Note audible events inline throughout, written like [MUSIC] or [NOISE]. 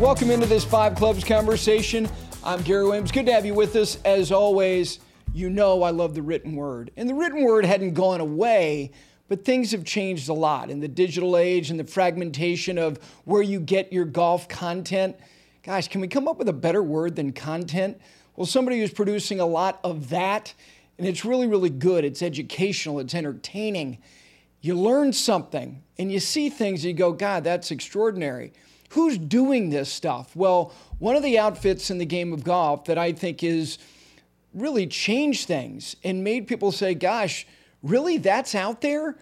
Welcome into this Five Clubs conversation. I'm Gary Williams. Good to have you with us. As always, you know I love the written word. And the written word hadn't gone away, but things have changed a lot in the digital age and the fragmentation of where you get your golf content. Gosh, can we come up with a better word than content? Well, somebody who's producing a lot of that, and it's really, really good. It's educational, it's entertaining. You learn something and you see things, and you go, God, that's extraordinary. Who's doing this stuff? Well, one of the outfits in the game of golf that I think is really changed things and made people say, gosh, really, that's out there?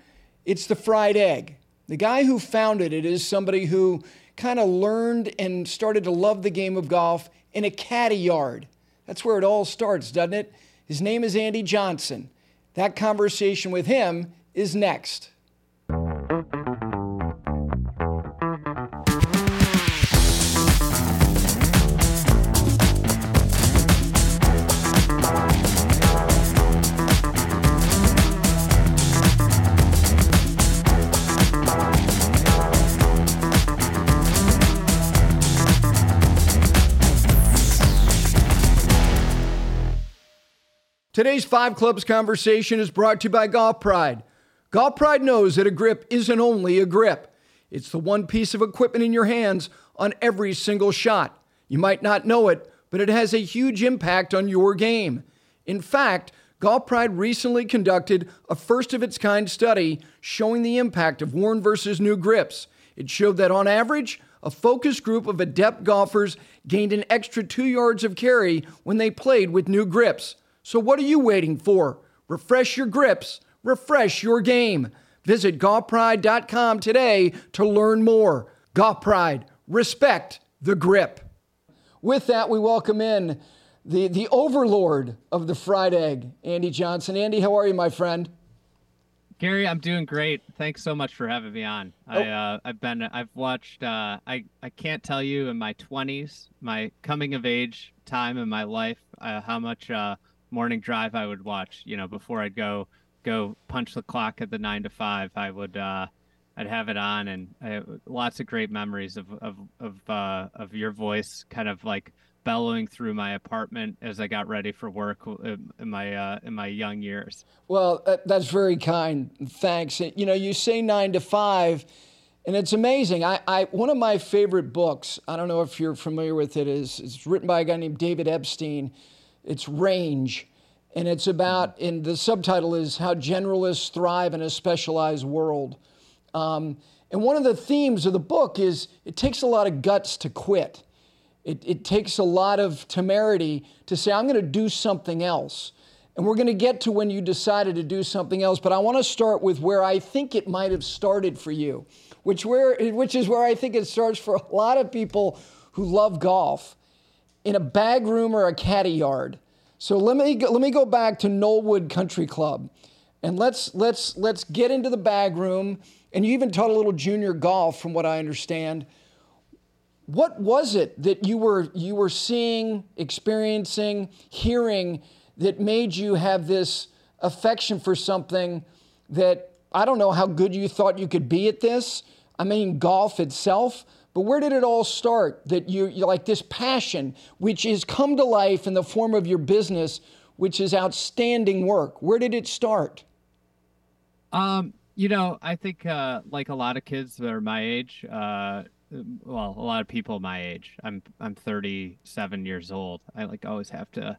It's the fried egg. The guy who founded it is somebody who kind of learned and started to love the game of golf in a caddy yard. That's where it all starts, doesn't it? His name is Andy Johnson. That conversation with him is next. Today's Five Clubs conversation is brought to you by Golf Pride. Golf Pride knows that a grip isn't only a grip, it's the one piece of equipment in your hands on every single shot. You might not know it, but it has a huge impact on your game. In fact, Golf Pride recently conducted a first of its kind study showing the impact of worn versus new grips. It showed that on average, a focus group of adept golfers gained an extra two yards of carry when they played with new grips. So what are you waiting for? Refresh your grips, refresh your game. Visit golfpride.com today to learn more. Golf Pride, respect the grip. With that, we welcome in the, the overlord of the fried egg, Andy Johnson. Andy, how are you, my friend? Gary, I'm doing great. Thanks so much for having me on. Oh. I, uh, I've been, I've watched, uh, I, I can't tell you in my 20s, my coming of age time in my life, uh, how much uh, morning drive I would watch. You know, before I'd go go punch the clock at the nine to five, I would uh, I'd have it on, and I, lots of great memories of of of uh, of your voice, kind of like bellowing through my apartment as I got ready for work in my uh, in my young years. Well, that's very kind. Thanks. You know, you say nine to five. And it's amazing. I, I, one of my favorite books, I don't know if you're familiar with it, is it's written by a guy named David Epstein it's range. And it's about, and the subtitle is How Generalists Thrive in a Specialized World. Um, and one of the themes of the book is it takes a lot of guts to quit. It, it takes a lot of temerity to say, I'm going to do something else. And we're going to get to when you decided to do something else, but I want to start with where I think it might have started for you, which, where, which is where I think it starts for a lot of people who love golf in a bag room or a caddy yard. So let me go, let me go back to Knollwood Country Club, and let's let's let's get into the bag room. And you even taught a little junior golf, from what I understand. What was it that you were you were seeing, experiencing, hearing that made you have this affection for something that I don't know how good you thought you could be at this. I mean, golf itself, but where did it all start? That you, like this passion, which has come to life in the form of your business, which is outstanding work. Where did it start? Um, you know, I think uh, like a lot of kids that are my age, uh, well, a lot of people my age. I'm I'm 37 years old. I like always have to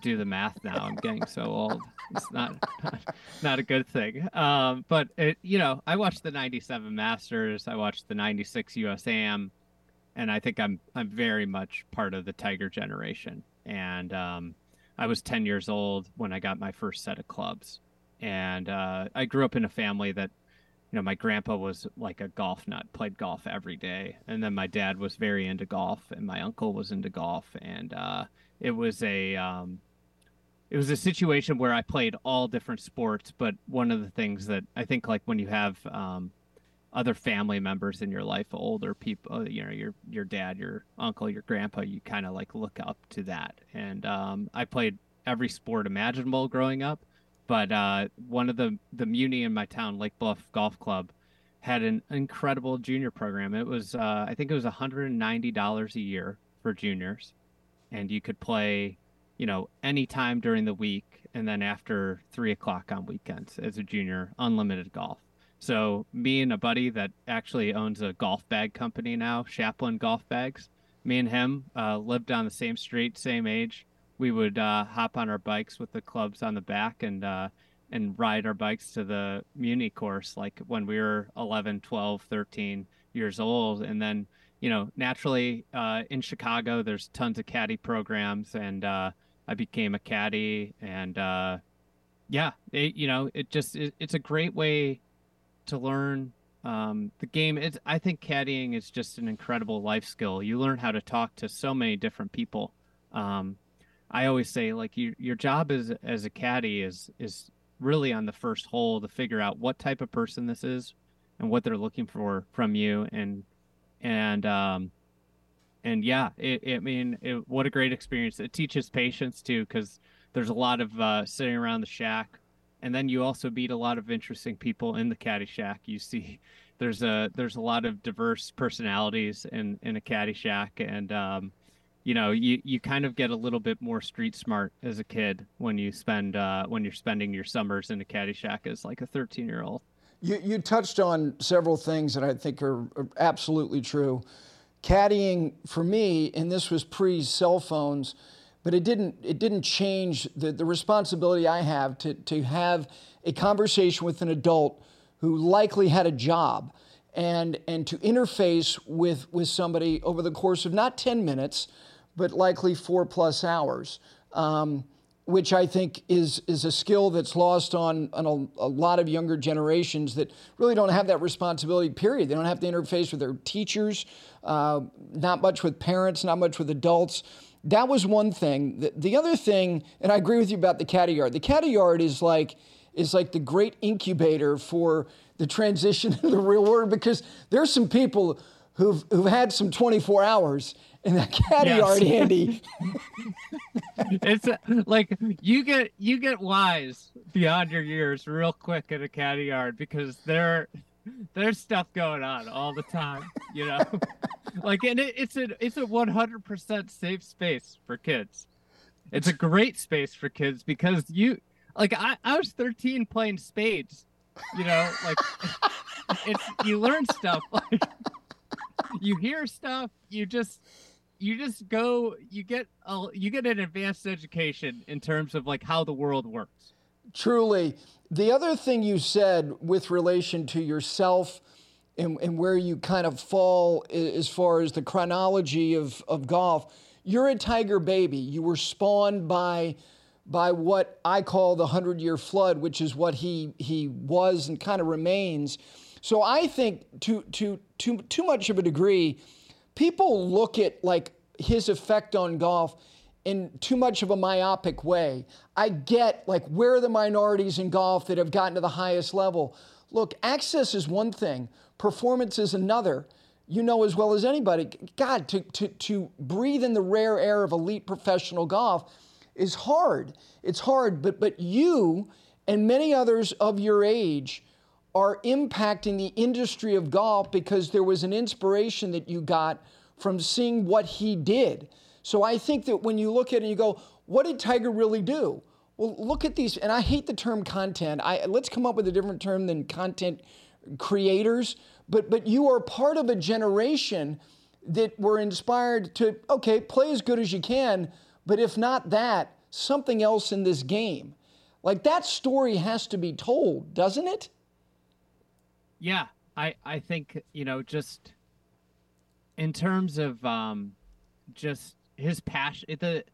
do the math now. I'm getting so old. It's not not, [LAUGHS] not a good thing. Um, but it, you know, I watched the '97 Masters. I watched the '96 USAM, and I think I'm I'm very much part of the Tiger generation. And um, I was 10 years old when I got my first set of clubs, and uh, I grew up in a family that. You know, my grandpa was like a golf nut, played golf every day. And then my dad was very into golf, and my uncle was into golf. And uh, it was a um, it was a situation where I played all different sports, but one of the things that I think like when you have um, other family members in your life, older people, uh, you know, your your dad, your uncle, your grandpa, you kind of like look up to that. And um, I played every sport imaginable growing up, but uh, one of the the Muni in my town, Lake Bluff Golf Club, had an incredible junior program. It was, uh, I think it was $190 a year for juniors, and you could play, you know, anytime during the week, and then after three o'clock on weekends as a junior, unlimited golf. So me and a buddy that actually owns a golf bag company now, Chaplin Golf Bags. Me and him uh, lived on the same street, same age. We would uh, hop on our bikes with the clubs on the back and uh, and ride our bikes to the Muni course like when we were 11, 12, 13 years old. And then, you know, naturally uh, in Chicago, there's tons of caddy programs and uh, I became a caddy and uh, yeah, it, you know, it just, it, it's a great way to learn um, the game. It's, I think caddying is just an incredible life skill. You learn how to talk to so many different people. Um, I always say like you, your job as as a caddy is is really on the first hole to figure out what type of person this is and what they're looking for from you and and um and yeah it, it i mean it, what a great experience. It teaches patience too because there's a lot of uh, sitting around the shack. And then you also meet a lot of interesting people in the caddy shack. You see [LAUGHS] there's a there's a lot of diverse personalities in in a caddy shack. And um you know you you kind of get a little bit more street smart as a kid when you spend uh, when you're spending your summers in a caddy shack as like a 13 year old you, you touched on several things that i think are, are absolutely true. Caddying for me and this was pre cell phones but it didn't it didn't change the, the responsibility i have to, to have a conversation with an adult who likely had a job and and to interface with with somebody over the course of not 10 minutes but likely four plus hours, um, which I think is, is a skill that's lost on, on a, a, lot of younger generations that really don't have that responsibility, period. They don't have to interface with their teachers, uh, not much with parents, not much with adults. That was one thing. The, the other thing, and I agree with you about the caddy yard, the caddy yard is like, is like the great incubator for the transition [LAUGHS] to the real world because there's some people who've, who've had some 24 hours in that caddy yes. yard, Andy. [LAUGHS] it's a, like you get you get wise beyond your years real quick in a caddy yard because there there's stuff going on all the time, you know. [LAUGHS] like and it, it's a it's a 100% safe space for kids. It's a great space for kids because you like I, I was 13 playing spades, you know, like [LAUGHS] it's you learn stuff like you hear stuff, you just you just go you get a, you get an advanced education in terms of like how the world works. Truly. The other thing you said with relation to yourself and, and where you kind of fall as far as the chronology of, of golf you're a tiger baby. You were spawned by by what i call the 100 year flood which is what he he was and kind of remains. So i think to to to too much of a degree people look at like his effect on golf in too much of a myopic way. I get like where are the minorities in golf that have gotten to the highest level? Look, access is one thing, performance is another. You know as well as anybody, God, to, to, to breathe in the rare air of elite professional golf is hard. It's hard, but, but you and many others of your age are impacting the industry of golf because there was an inspiration that you got from seeing what he did. So I think that when you look at it and you go, what did Tiger really do? Well, look at these, and I hate the term content. I, let's come up with a different term than content creators. But but you are part of a generation that were inspired to okay, play as good as you can, but if not that, something else in this game. Like that story has to be told, doesn't it? Yeah, I I think you know just in terms of um, just his passion, the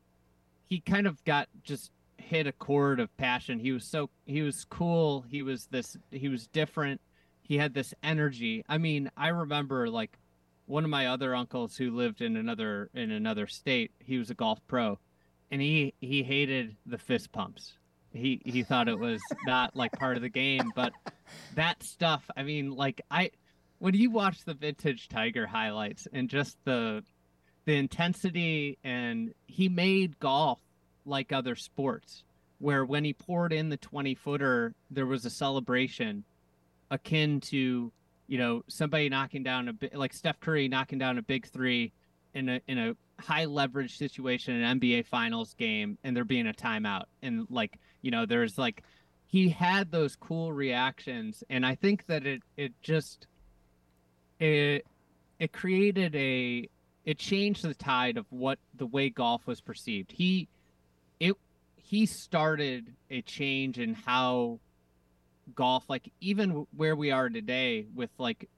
he kind of got just hit a chord of passion. He was so he was cool. He was this. He was different. He had this energy. I mean, I remember like one of my other uncles who lived in another in another state. He was a golf pro, and he he hated the fist pumps. He he thought it was not like part of the game, but that stuff. I mean, like I when you watch the vintage Tiger highlights and just the the intensity and he made golf like other sports where when he poured in the 20 footer there was a celebration akin to you know, somebody knocking down a like Steph Curry knocking down a big three in a in a high leverage situation in an NBA finals game and there being a timeout. And like, you know, there's like he had those cool reactions and I think that it it just it it created a it changed the tide of what the way golf was perceived. He it he started a change in how golf like even where we are today with like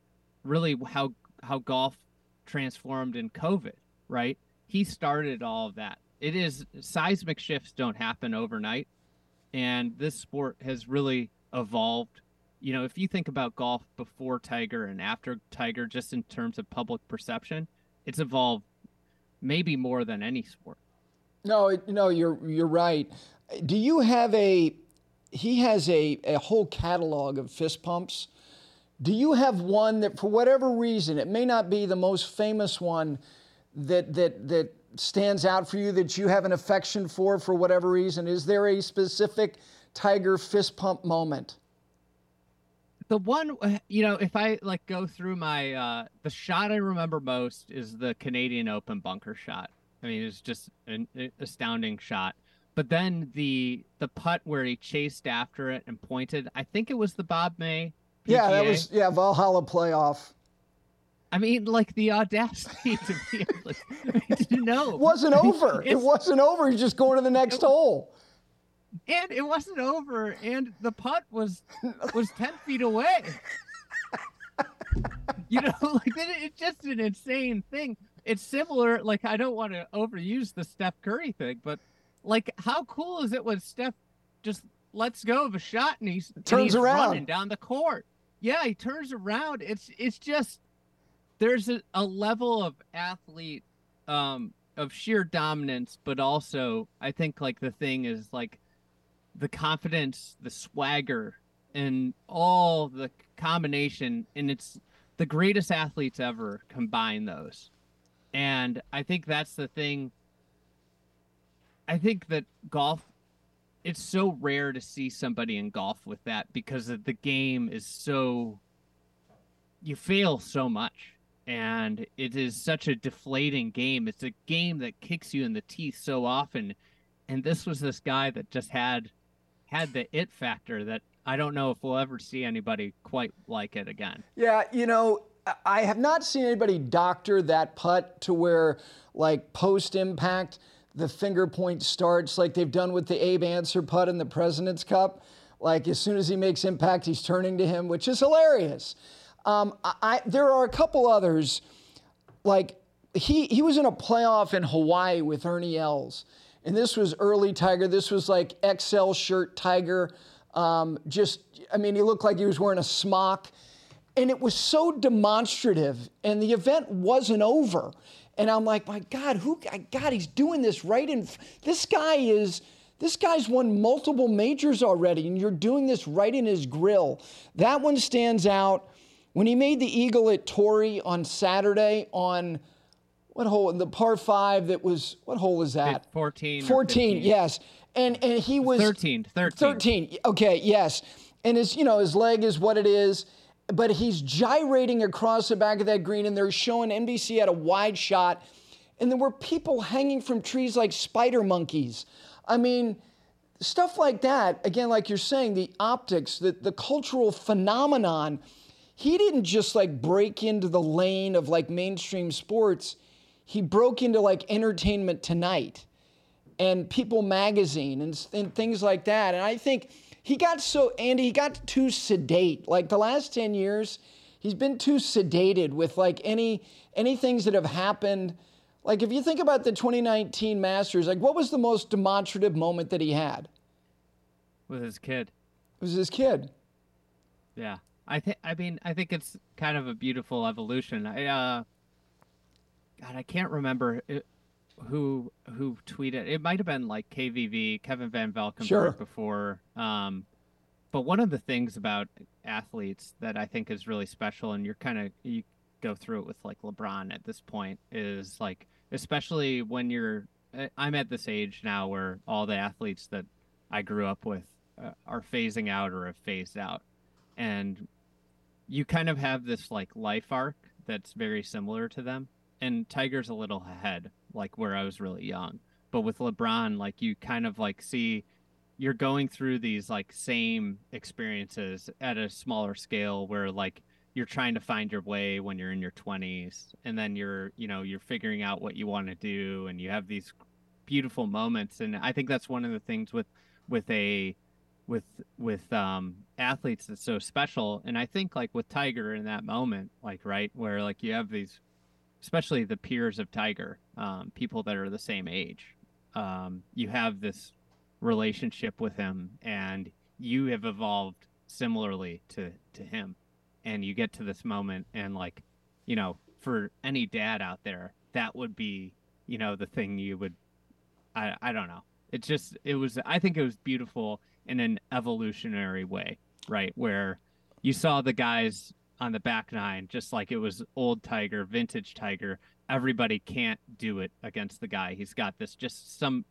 really how how golf transformed in covid right he started all of that it is seismic shifts don't happen overnight and this sport has really evolved you know if you think about golf before tiger and after tiger just in terms of public perception it's evolved maybe more than any sport no no you're you're right do you have a he has a, a whole catalog of fist pumps. Do you have one that, for whatever reason, it may not be the most famous one that that that stands out for you that you have an affection for for whatever reason? Is there a specific Tiger fist pump moment? The one, uh, you know, if I like go through my uh, the shot I remember most is the Canadian Open bunker shot. I mean, it's just an astounding shot. But then the the putt where he chased after it and pointed, I think it was the Bob May. PGA. Yeah, that was yeah Valhalla playoff. I mean, like the audacity to be able to, know. [LAUGHS] It wasn't over. it wasn't over. He's just going to the next it, hole. And it wasn't over. And the putt was was ten feet away. you know, [LAUGHS] like it's just an insane thing. It's similar. Like I don't want to overuse the Steph Curry thing, but like, how cool is it when Steph just lets go of a shot and he's turns and he's around running down the court? Yeah, he turns around. It's it's just there's a, a level of athlete um of sheer dominance, but also I think like the thing is like the confidence, the swagger, and all the combination, and it's the greatest athletes ever combine those. And I think that's the thing I think that golf it's so rare to see somebody in golf with that because the game is so you fail so much and it is such a deflating game. It's a game that kicks you in the teeth so often. And this was this guy that just had had the it factor that I don't know if we'll ever see anybody quite like it again. Yeah, you know, I have not seen anybody doctor that putt to where like post impact the finger point starts like they've done with the Abe Ancer putt in the President's Cup. Like as soon as he makes impact, he's turning to him, which is hilarious. Um, I, there are a couple others, like he he was in a playoff in Hawaii with Ernie Els, and this was early Tiger. This was like XL shirt Tiger. Um, just, I mean, he looked like he was wearing a smock, and it was so demonstrative. And the event wasn't over. And I'm like, my God, who, God, he's doing this right in, this guy is, this guy's won multiple majors already, and you're doing this right in his grill. That one stands out. When he made the eagle at Torrey on Saturday on what hole? In the par five that was, what hole is that? 14. 14, yes. And, and he was 13, 13. 13. Okay, yes. And his, you know, his leg is what it is but he's gyrating across the back of that green, and they're showing NBC had a wide shot, and there were people hanging from trees like spider monkeys. I mean, stuff like that, again, like you're saying, the optics, the, the cultural phenomenon, he didn't just like break into the lane of like mainstream sports, he broke into like entertainment tonight and People magazine and, and things like that. And I think he got so, Andy, he got too sedate. Like the last 10 years, he's been too sedated with like any, any things that have happened. Like if you think about the 2019 Masters, like what was the most demonstrative moment that he had? With his kid. It was his kid. Yeah. I think I mean I think it's kind of a beautiful evolution. I uh God, I can't remember. It, who who tweeted it might have been like KVV Kevin Van Valkenburg sure. before um but one of the things about athletes that I think is really special and you're kind of you go through it with like LeBron at this point is like especially when you're I'm at this age now where all the athletes that I grew up with uh, are phasing out or have phased out and you kind of have this like life arc that's very similar to them. And Tiger's a little ahead, like where I was really young. But with LeBron, like you kind of like see you're going through these like same experiences at a smaller scale where like you're trying to find your way when you're in your 20s and then you're you know you're figuring out what you want to do and you have these beautiful moments and i think that's one of the things with with a with with um athletes that's so special and i think like with tiger in that moment like right where like you have these especially the peers of tiger um people that are the same age um you have this relationship with him and you have evolved similarly to to him. And you get to this moment and like you know for any dad out there that would be you know the thing you would i i don't know. It just it was i think it was beautiful in an evolutionary way right? Where you saw the guys on the back nine just like it was old tiger vintage tiger. Everybody can't do it against the guy. He's got this just some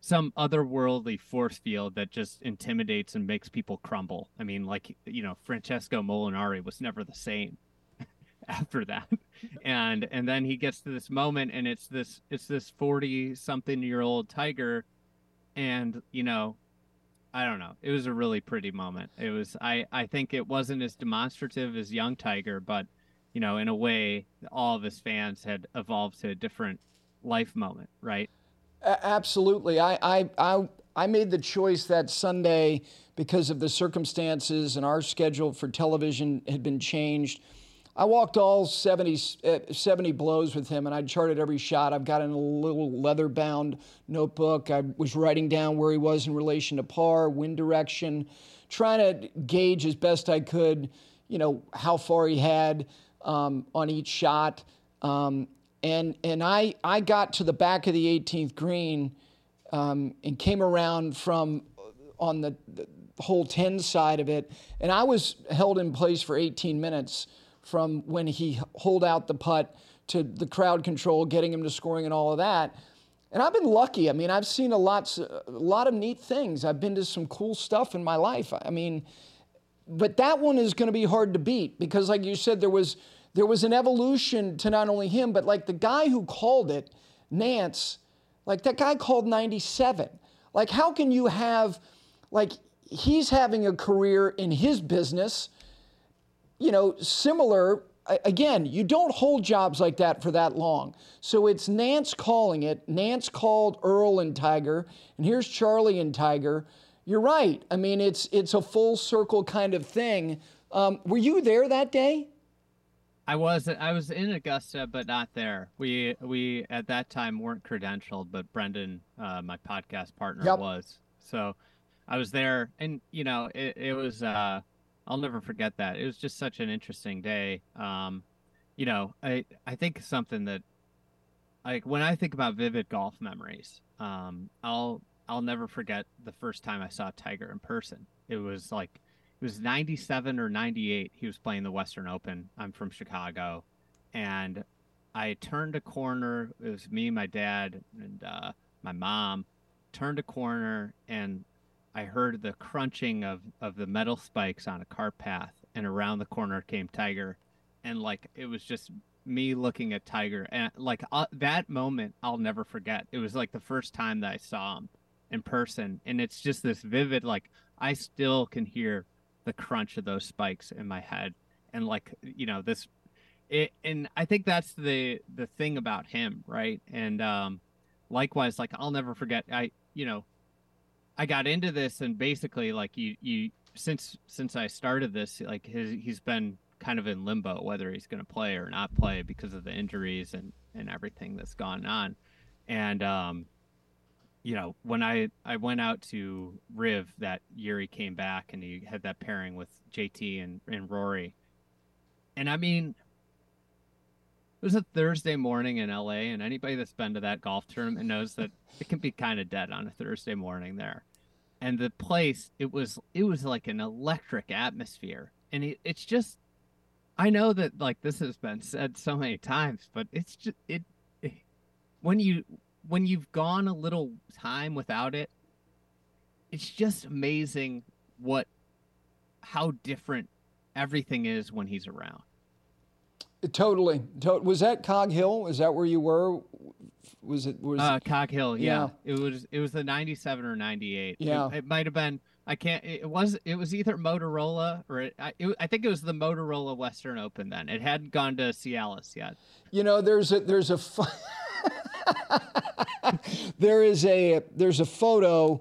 some otherworldly force field that just intimidates and makes people crumble. I mean, like you know, Francesco Molinari was never the same [LAUGHS] after that, and and then he gets to this moment, and it's this it's this forty something year old Tiger, and you know, I don't know. It was a really pretty moment. It was I I think it wasn't as demonstrative as young Tiger, but you know, in a way, all of his fans had evolved to a different life moment, right? Absolutely. I, I, I, I made the choice that Sunday because of the circumstances and our schedule for television had been changed. I walked all 70, uh, 70 blows with him and I charted every shot. I've got in a little leather bound notebook. I was writing down where he was in relation to par, wind direction, trying to gauge as best I could, you know, how far he had um, on each shot. Um, and and I I got to the back of the 18th green um, and came around from on the, the hole 10 side of it, and I was held in place for 18 minutes from when he holed out the putt to the crowd control, getting him to scoring and all of that. And I've been lucky. I mean, I've seen a lot, a lot of neat things. I've been to some cool stuff in my life. I mean, but that one is going to be hard to beat because, like you said, there was there was an evolution to not only him, but like the guy who called it, Nantz, like that guy called 97. Like, how can you have, like, he's having a career in his business, you know, similar. Again, you don't hold jobs like that for that long. So it's Nantz calling it. Nantz called Earl and Tiger, and here's Charlie and Tiger. You're right. I mean, it's it's a full circle kind of thing. Um, were you there that day? I was I was in Augusta, but not there. We we at that time weren't credentialed, but Brendan, uh, my podcast partner, yep. was. So I was there, and you know it, it was. Uh, I'll never forget that. It was just such an interesting day. Um, you know, I I think something that like when I think about vivid golf memories, um, I'll I'll never forget the first time I saw Tiger in person. It was like it was 97 or 98 he was playing the western open i'm from chicago and i turned a corner it was me my dad and uh, my mom turned a corner and i heard the crunching of, of the metal spikes on a cart path and around the corner came tiger and like it was just me looking at tiger and like uh, that moment i'll never forget. It was like the first time that i saw him in person and it's just this vivid like i still can hear the crunch of those spikes in my head and like you know this it, and i think that's the the thing about him right? And um likewise like i'll never forget i you know i got into this and basically like you you since since i started this like his he's been kind of in limbo whether he's going to play or not play because of the injuries and and everything that's gone on. And um you know, when I I went out to Riv that year, he came back and he had that pairing with JT and and Rory, and I mean, it was a Thursday morning in LA, and anybody that's been to that golf tournament knows that it can be kind of dead on a Thursday morning there. And the place, it was it was like an electric atmosphere, and it, it's just, I know that like this has been said so many times, but it's just it, it when you when you've gone a little time without it, it's just amazing what how different everything is when he's around. Totally. Was that Cog Hill? Is that where you were? Was it was uh, Cog Hill? Yeah. yeah. It was it was the 97 or 98. Yeah. It, it might have been I can't. It was. It was either Motorola or it, I, it, I think it was the Motorola Western Open. Then it hadn't gone to Cialis yet. You know, there's a there's a [LAUGHS] there is a there's a photo,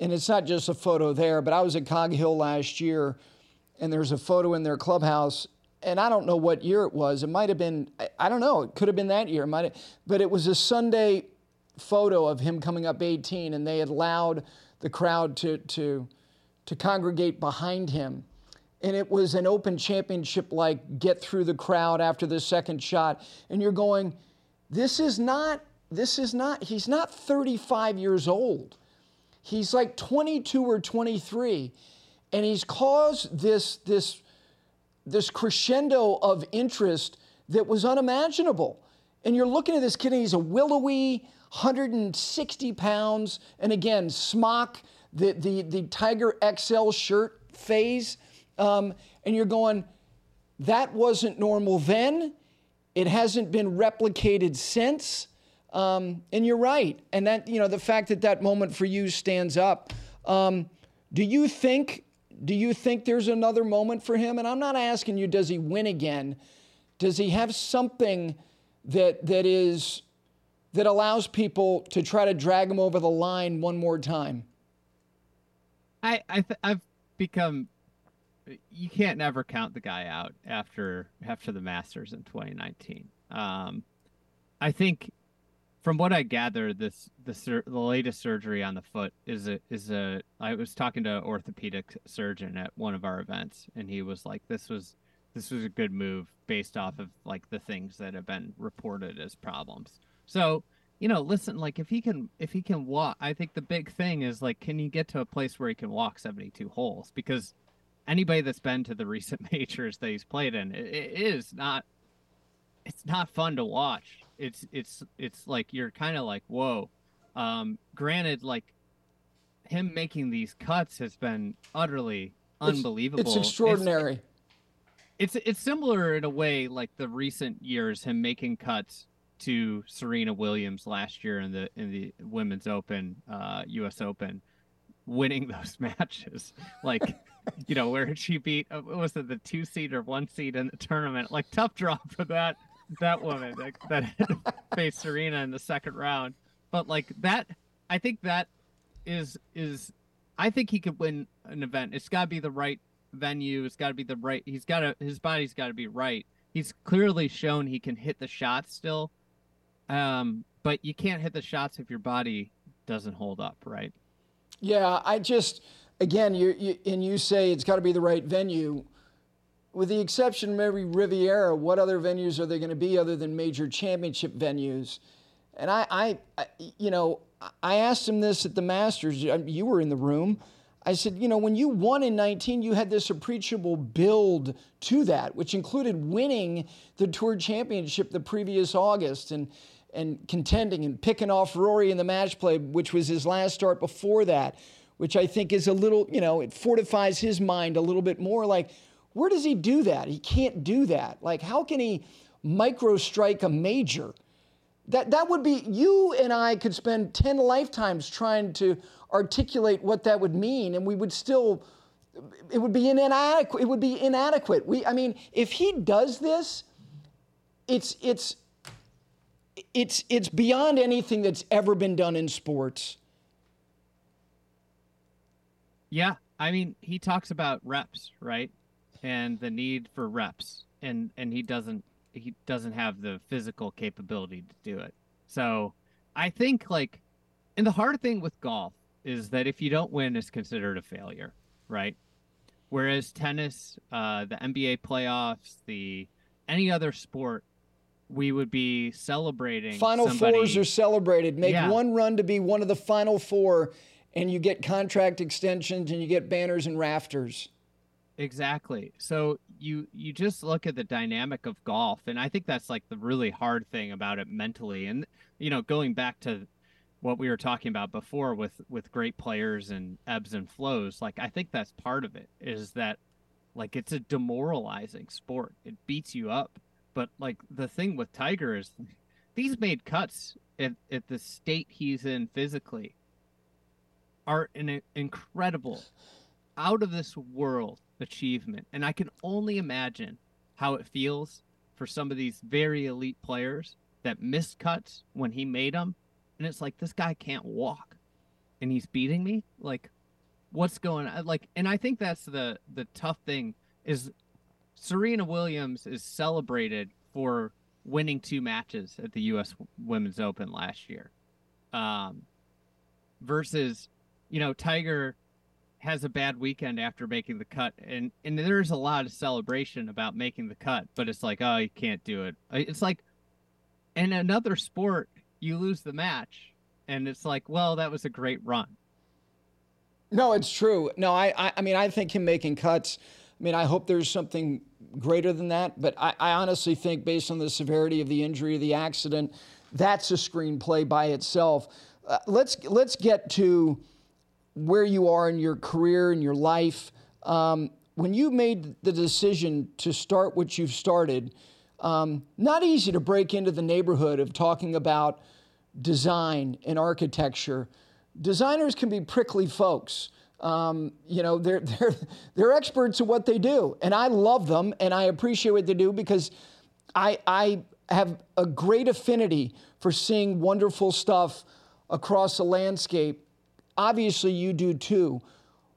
and it's not just a photo there. But I was at Cog Hill last year, and there's a photo in their clubhouse, and I don't know what year it was. It might have been. I don't know. It could have been that year. Might. Have, but it was a Sunday photo of him coming up 18, and they had allowed the crowd to to to congregate behind him. And it was an open championship like get through the crowd after the second shot. And you're going, this is not, this is not, he's not 35 years old. He's like 22 or 23. And he's caused this, this, this crescendo of interest that was unimaginable. And you're looking at this kid, and he's a willowy, 160 pounds, and again, smock the, the, the Tiger XL shirt phase, um, and you're going, that wasn't normal then. It hasn't been replicated since. Um, and you're right. And that, you know, the fact that that moment for you stands up. Um, do you think, do you think there's another moment for him? And I'm not asking you, does he win again? Does he have something that, that is, that allows people to try to drag him over the line one more time? I, I th- I've become you can't never count the guy out after after the Masters in 2019. Um, I think from what I gather, this the sur- the latest surgery on the foot is a is a. I was talking to an orthopedic surgeon at one of our events, and he was like, "This was this was a good move based off of like the things that have been reported as problems." So you know, listen, like if he can if he can walk, I think the big thing is like, can he get to a place where he can walk seventy two holes? Because anybody that's been to the [LAUGHS] recent majors that he's played in, it, it is not it's not fun to watch. It's it's it's like you're kind of like whoa. Um, granted, like him making these cuts has been utterly unbelievable. It's, it's extraordinary. It's, it's it's similar in a way like the recent years him making cuts to Serena Williams last year in the in the Women's Open, uh, U.S. Open, winning [LAUGHS] those matches. Like, you know, where she beat uh, was it the two seed or one seed in the tournament? Like, tough draw for that that woman that, [LAUGHS] that had to face Serena in the second round. But like that, I think that is is I think he could win an event. It's got to be the right venue. It's got to be the right. He's got to his body's got to be right. He's clearly shown he can hit the shots still um, but you can't hit the shots if your body doesn't hold up, right? Yeah, I just again, you, you and you say it's got to be the right venue. With the exception of maybe Riviera, what other venues are there going to be other than major championship venues? And I, I, I, you know, I asked him this at the Masters. Uh, you were in the room. I said, you know, when you won in 19, you had this appreciable build to that, which included winning the Tour Championship the previous August and and contending and picking off Rory in the match play, which was his last start before that, which I think is a little, you know, it fortifies his mind a little bit more. Like, where does he do that? He can't do that. Like, how can he micro strike a major? That, that would be, you and I could spend 10 lifetimes trying to articulate what that would mean, and we would still, it would be inadequate. It would be inadequate. We, I mean, if he does this, it's, it's, it's, it's beyond anything that's ever been done in sports. Yeah. I mean, he talks about reps, right? And the need for reps. And, and he doesn't he doesn't have the physical capability to do it. So I think like and the hard thing with golf is that if you don't win it's considered a failure, right? Whereas tennis, uh, the NBA playoffs, the any other sport, we would be celebrating. Final somebody... fours are celebrated. Make yeah. one run to be one of the final four, and you get contract extensions and you get banners and rafters. Exactly. So you you just look at the dynamic of golf, and I think that's like the really hard thing about it mentally. And you know, going back to what we were talking about before with with great players and ebbs and flows, like I think that's part of it is that Like it's a demoralizing sport. It beats you up. But like the thing with Tiger is these made cuts at, at the state he's in physically are an incredible out of this world achievement. And I can only imagine how it feels for some of these very elite players that missed cuts when he made them. And it's like, this guy can't walk and he's beating me. Like, what's going on? Like, and I think that's the, the tough thing is Serena Williams is celebrated for winning two matches at the U.S. Women's Open last year. Um, versus, you know, Tiger has a bad weekend after making the cut and and there's a lot of celebration about making the cut but it's like oh you can't do it. It's like in another sport you lose the match and it's like well that was a great run. No it's true. No i i, I mean i think him making cuts i mean i hope there's something greater than that but I, I honestly think based on the severity of the injury of the accident that's a screenplay by itself. Uh, let's let's get to where you are in your career and your life. Um, when you made the decision to start what you've started, um, not easy to break into the neighborhood of talking about design and architecture. Designers can be prickly folks. Um, you know, they're, [LAUGHS] they're, they're experts at what they do. And I love them and I appreciate what they do because I, I have a great affinity for seeing wonderful stuff across the landscape Obviously, you do too.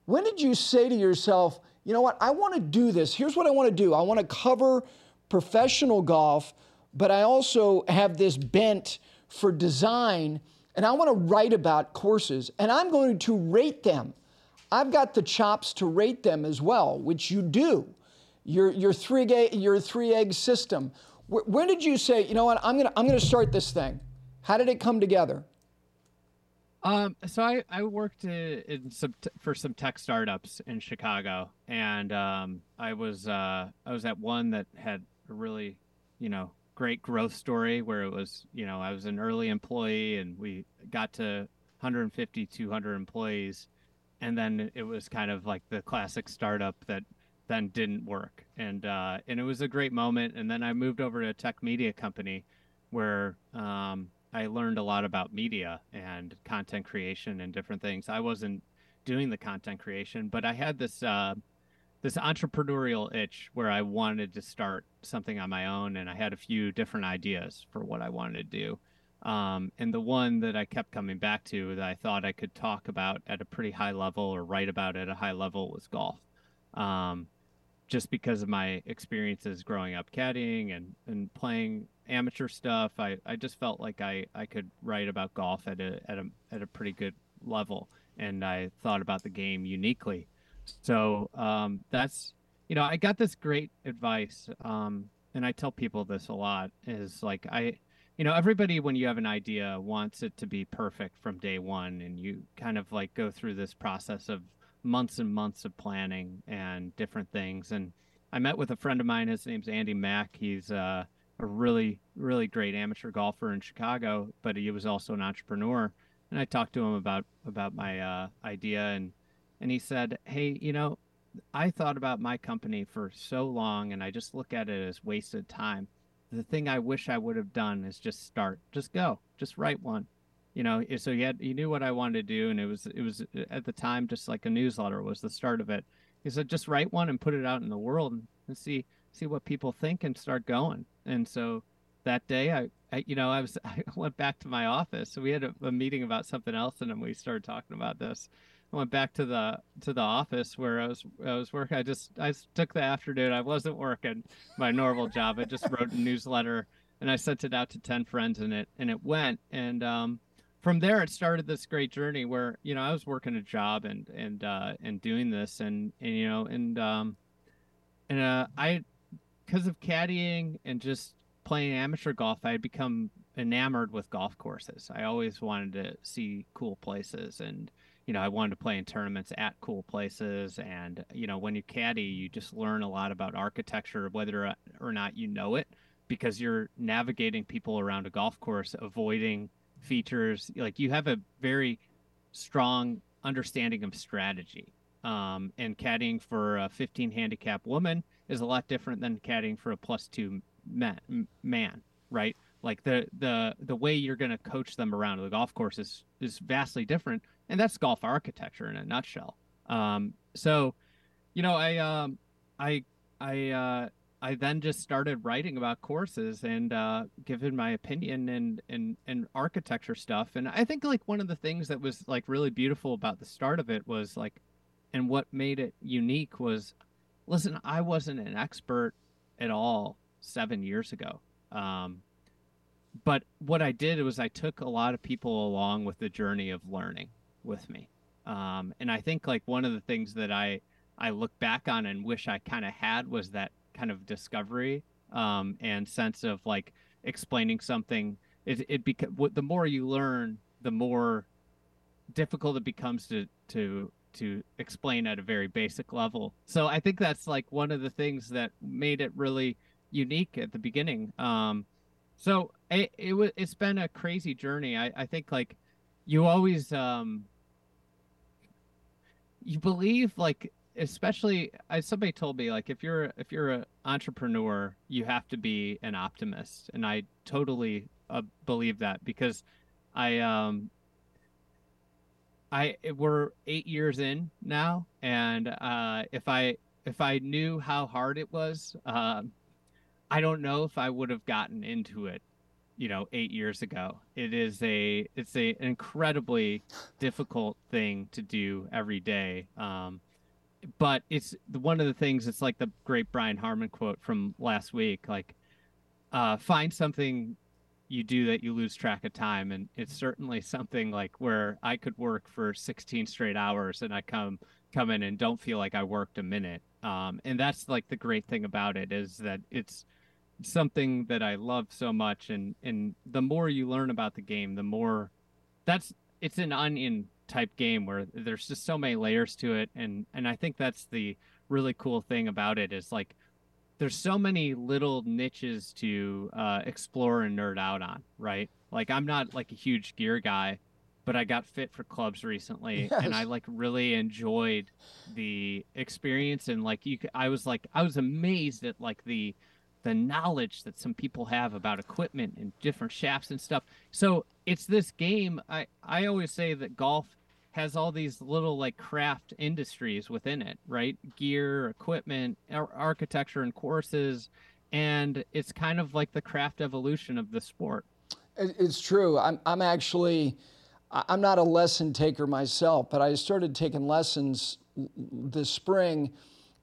When did you say to yourself, you know what, I want to do this? Here's what I want to do I want to cover professional golf, but I also have this bent for design, and I want to write about courses, and I'm going to rate them. I've got the chops to rate them as well, which you do. Your, your, three, your three egg system. When did you say, you know what, I'm going to I'm going to start this thing? How did it come together? Um, so I, I worked in, in some t- for some tech startups in Chicago, and um, I was uh, I was at one that had a really, you know, great growth story where it was, you know, I was an early employee and we got to 150, 200 employees, and then it was kind of like the classic startup that then didn't work, and uh, and it was a great moment, and then I moved over to a tech media company where um, I learned a lot about media and content creation and different things. I wasn't doing the content creation, but I had this uh, this entrepreneurial itch where I wanted to start something on my own, and I had a few different ideas for what I wanted to do. Um, and the one that I kept coming back to that I thought I could talk about at a pretty high level or write about at a high level was golf. Um, just because of my experiences growing up caddying and, and playing amateur stuff. I, I just felt like I, I could write about golf at a, at a at a pretty good level, and I thought about the game uniquely. So um, that's you know I got this great advice, um, and I tell people this a lot is like I you know everybody when you have an idea wants it to be perfect from day one, and you kind of like go through this process of months and months of planning and different things and. I met with a friend of mine. His name's Andy Mack. He's uh, a really really great amateur golfer in Chicago, but he was also an entrepreneur. And I talked to him about about my uh, idea, and and he said, "Hey, you know, I thought about my company for so long, and I just look at it as wasted time. The thing I wish I would have done is just start, just go, just write one." You know, so he had he knew what I wanted to do, and it was it was at the time just like a newsletter was the start of it. He said, "Just write one and put it out in the world and see see what people think and start going." And so that day, I, I, you know, I was [LAUGHS] I went back to my office. So we had a, a, meeting about something else, and then we started talking about this. I went back to the to the office where I was I was working. I just I took the afternoon. I wasn't working my normal job. I just wrote a newsletter and I sent it out to ten friends, and it and it went. And um, from there, it started this great journey where you know I was working a job and and uh, and doing this, and and you know and um, and uh, I because of caddying and just playing amateur golf, I had become enamored with golf courses. I always wanted to see cool places and you know, I wanted to play in tournaments at cool places. And, you know, when you caddy, you just learn a lot about architecture, whether or not you know it, because you're navigating people around a golf course, avoiding features. Like you have a very strong understanding of strategy Um, and caddying for a 15 handicap woman is a lot different than caddying for a plus two man, man right? Like the the the way you're going to coach them around the golf course is is vastly different, and that's golf architecture in a nutshell. Um, so, you know, I um, I I uh, I then just started writing about courses and uh, giving my opinion and, and and architecture stuff. And I think like one of the things that was like really beautiful about the start of it was like, and what made it unique was, listen, I wasn't an expert at all seven years ago. Um, but what I did was I took a lot of people along with the journey of learning with me. Um, and I think like one of the things that I I look back on and wish I kind of had was that kind of discovery um, and sense of like explaining something. It it beca- the more you learn, the more difficult it becomes to to to explain at a very basic level. So I think that's like one of the things that made it really unique at the beginning. Um, so it, it was it's been a crazy journey. I, I think like you always um, you believe like especially as somebody told me like if you're if you're an entrepreneur you have to be an optimist and i totally uh, believe that because i um i we're eight years in now and uh if i if i knew how hard it was um i don't know if i would have gotten into it you know eight years ago it is a it's a an incredibly difficult thing to do every day um but it's one of the things. It's like the great Brian Harman quote from last week. Like, uh, find something you do that you lose track of time, and it's certainly something like where I could work for 16 straight hours, and I come come in and don't feel like I worked a minute. Um, and that's like the great thing about it is that it's something that I love so much, and and the more you learn about the game, the more that's it's an onion type game where there's just so many layers to it and and I think that's the really cool thing about it is like there's so many little niches to uh, explore and nerd out on, right? Like I'm not like a huge gear guy, but I got fit for clubs recently, yes. and I like really enjoyed the experience. And like you, I was like I was amazed at like the the knowledge that some people have about equipment and different shafts and stuff. So it's this game. I I always say that golf has all these little like craft industries within it, right? Gear, equipment, ar- architecture, and courses, and it's kind of like the craft evolution of the sport. It's true. I'm I'm actually I'm not a lesson taker myself, but I started taking lessons this spring,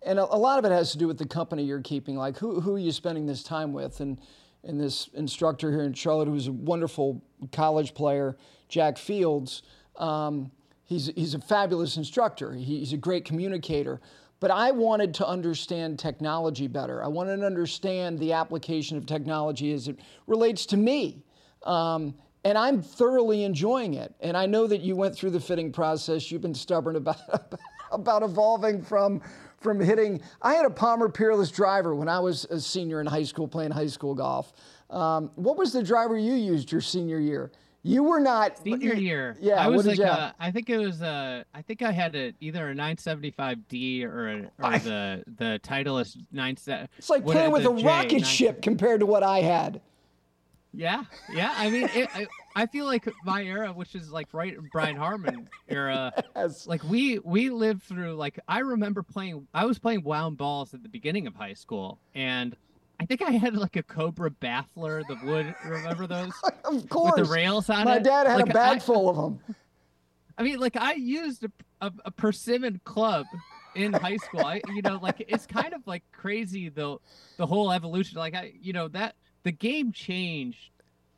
and a, lot of it has to do with the company you're keeping. Like who who are you spending this time with, and and this instructor here in Charlotte, who's a wonderful college player, Jack Fields. Um, He's, he's a fabulous instructor. He's a great communicator. But I wanted to understand technology better. I wanted to understand the application of technology as it relates to me. Um, and I'm thoroughly enjoying it. And I know that you went through the fitting process. You've been stubborn about, [LAUGHS] about evolving from, from hitting. I had a Palmer Peerless driver when I was a senior in high school playing high school golf. Um, what was the driver you used your senior year? You were not senior year. Yeah, I was like, uh, I think it was uh, I think I had a, either a 975D or, a, or I, the the Titleist 97. It's like playing with a J, rocket ship compared to what I had. Yeah, yeah. I mean, it, I, I feel like my era, which is like right Brian Harman era, [LAUGHS] yes. like we we lived through. Like I remember playing. I was playing wound balls at the beginning of high school, and I think I had like a Cobra baffler, the wood. Remember those? [LAUGHS] of course. With the rails on My it. My dad had like, a bag I, full of them. I mean, like I used a, a, a persimmon club in high school. I, you know, like it's kind of like crazy the the whole evolution. Like I, you know, that the game changed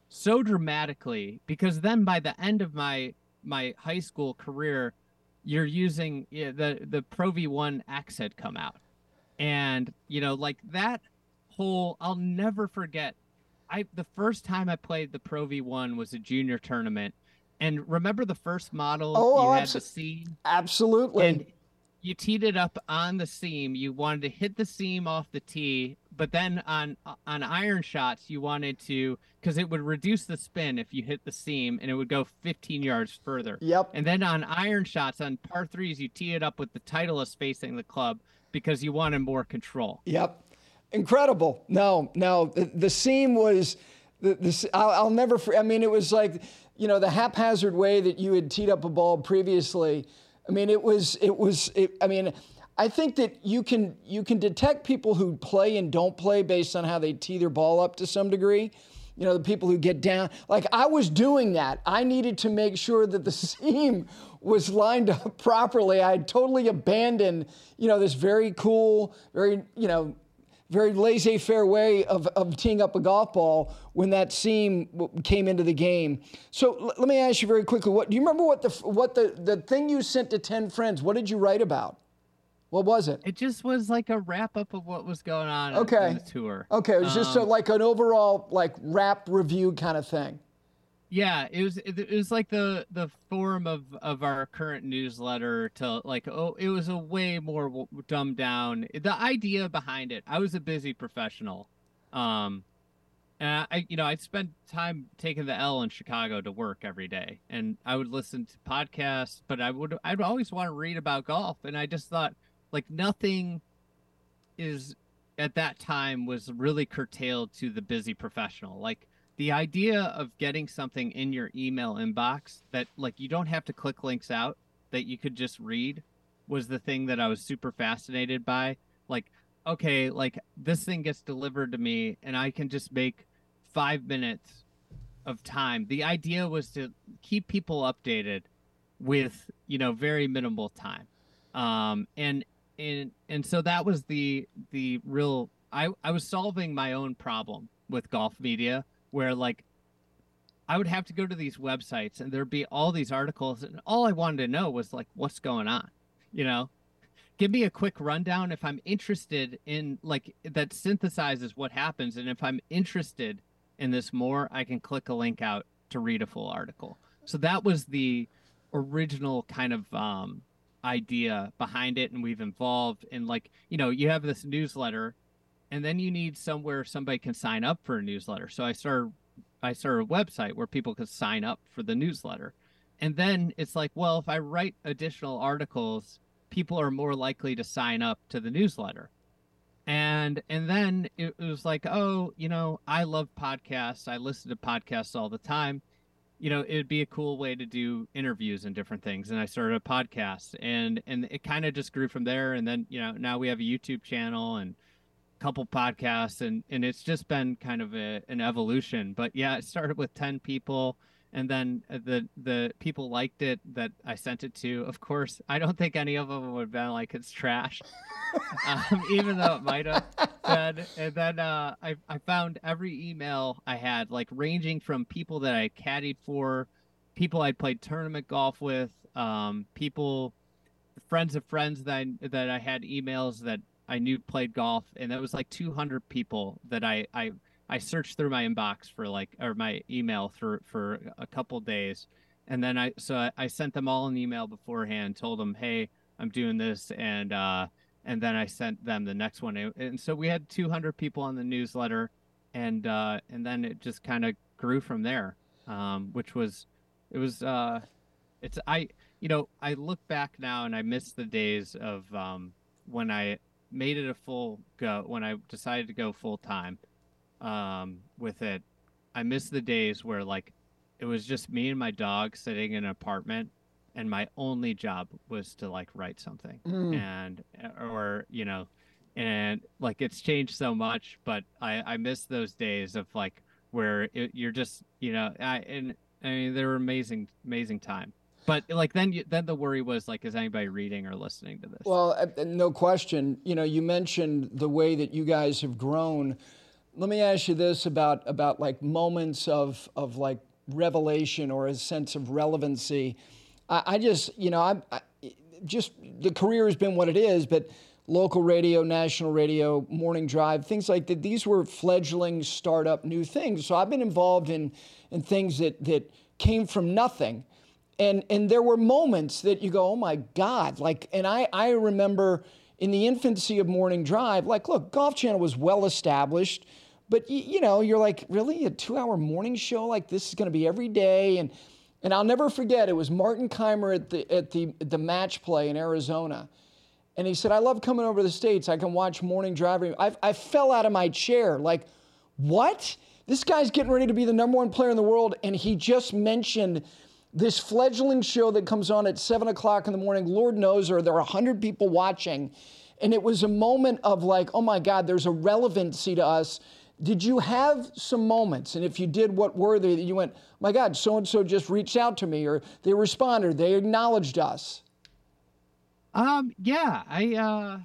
so dramatically because then by the end of my my high school career, you're using yeah, the the Pro V1 X had come out, and you know, like that whole I'll never forget. I the first time I played the Pro V1 was a junior tournament. And remember the first model oh, you oh had abso- the scene? Absolutely. And you teed it up on the seam. You wanted to hit the seam off the tee, but then on on iron shots you wanted to because it would reduce the spin if you hit the seam and it would go 15 yards further. Yep. And then on iron shots on par threes you tee it up with the Titleist facing the club because you wanted more control. Yep. Incredible. No, no, the, the seam was the, the I'll, I'll never. I mean, it was like you know the haphazard way that you had teed up a ball previously I mean, it was, it was, it, I mean, I think that you can you can detect people who play and don't play based on how they tee their ball up to some degree. You know, the people who get down. Like I was doing that. I needed to make sure that the [LAUGHS] seam was lined up properly. I had totally abandoned, you know, this very cool, very, you know, very laissez-faire way of, of teeing up a golf ball when that seam came into the game. So l- let me ask you very quickly: What do you remember? What the what the the thing you sent to ten friends? What did you write about? What was it? It just was like a wrap up of what was going on okay. on the tour. Okay, it was just um, like an overall like wrap review kind of thing. Yeah, it was it, was like the the form of of our current newsletter to like oh it was a way more dumbed down. The idea behind it, I was a busy professional, um, and I you know I spent time taking the L in Chicago to work every day, and I would listen to podcasts, but I would I'd always want to read about golf, and I just thought like nothing is at that time was really curtailed to the busy professional like the idea of getting something in your email inbox that like you don't have to click links out that you could just read was the thing that I was super fascinated by. Like, okay, like this thing gets delivered to me and I can just make five minutes of time. The idea was to keep people updated with, you know, very minimal time. Um, and, and, and so that was the, the real, I, I was solving my own problem with golf media where like I would have to go to these websites and there'd be all these articles and all I wanted to know was like what's going on, you know? Give me a quick rundown if I'm interested in like that synthesizes what happens and if I'm interested in this more, I can click a link out to read a full article. So that was the original kind of um idea behind it and we've evolved and like, you know, you have this newsletter and then you need somewhere somebody can sign up for a newsletter. So I started I started a website where people could sign up for the newsletter. And then it's like, well, if I write additional articles, people are more likely to sign up to the newsletter. And and then it was like, oh, you know, I love podcasts. I listen to podcasts all the time. You know, it'd be a cool way to do interviews and different things. And I started a podcast and and it kind of just grew from there. And then, you know, now we have a YouTube channel and couple podcasts and and it's just been kind of a, an evolution but yeah it started with 10 people and then uh, the the people liked it that I sent it to. Of course, I don't think any of them would have been like it's trash, [LAUGHS] um, even though it might have been. And then uh, I I found every email I had, like ranging from people that I caddied for, people I'd played tournament golf with, um, people, friends of friends that I, that I had emails that I knew played golf, and that was like 200 people that I I I searched through my inbox for like or my email for for a couple days, and then I so I, I, sent them all an email beforehand, told them, hey, I'm doing this, and uh, and then I sent them the next one, and so we had 200 people on the newsletter, and uh, and then it just kind of grew from there, um, which was it was uh, it's I you know I look back now and I miss the days of um, when I made it a full go when I decided to go full time um, with it. I miss the days where like it was just me and my dog sitting in an apartment and my only job was to like write something mm. and or you know and like it's changed so much but i i miss those days of like where it, you're just you know i and i mean they were amazing amazing time but like then you, then the worry was like is anybody reading or listening to this? Well uh, no question. You know you mentioned the way that you guys have grown. Let me ask you this about about like moments of of like revelation or a sense of relevancy. I, I just you know I, I just the career has been what it is but local radio national radio morning drive things like that these were fledgling startup new things. So i've been involved in in things that that came from nothing and and there were moments that you go, oh my God, like, and I I remember in the infancy of morning drive, like, look, Golf Channel was well established, but you, you know, you're like, really a two-hour morning show like this is going to be every day, and and I'll never forget it was Martin Kaymer at the at the the match play in Arizona. And he said, I love coming over to the States. I can watch morning driving. I, I fell out of my chair. Like, what? This guy's getting ready to be the number one player in the world, and he just mentioned this fledgling show that comes on at seven o'clock in the morning. Lord knows, or there are 100 people watching. And it was a moment of like, oh my God, there's a relevancy to us. Did you have some moments? And if you did, what were they that you went, my God, so and so just reached out to me, or they responded, they acknowledged us? Um, yeah, I, uh,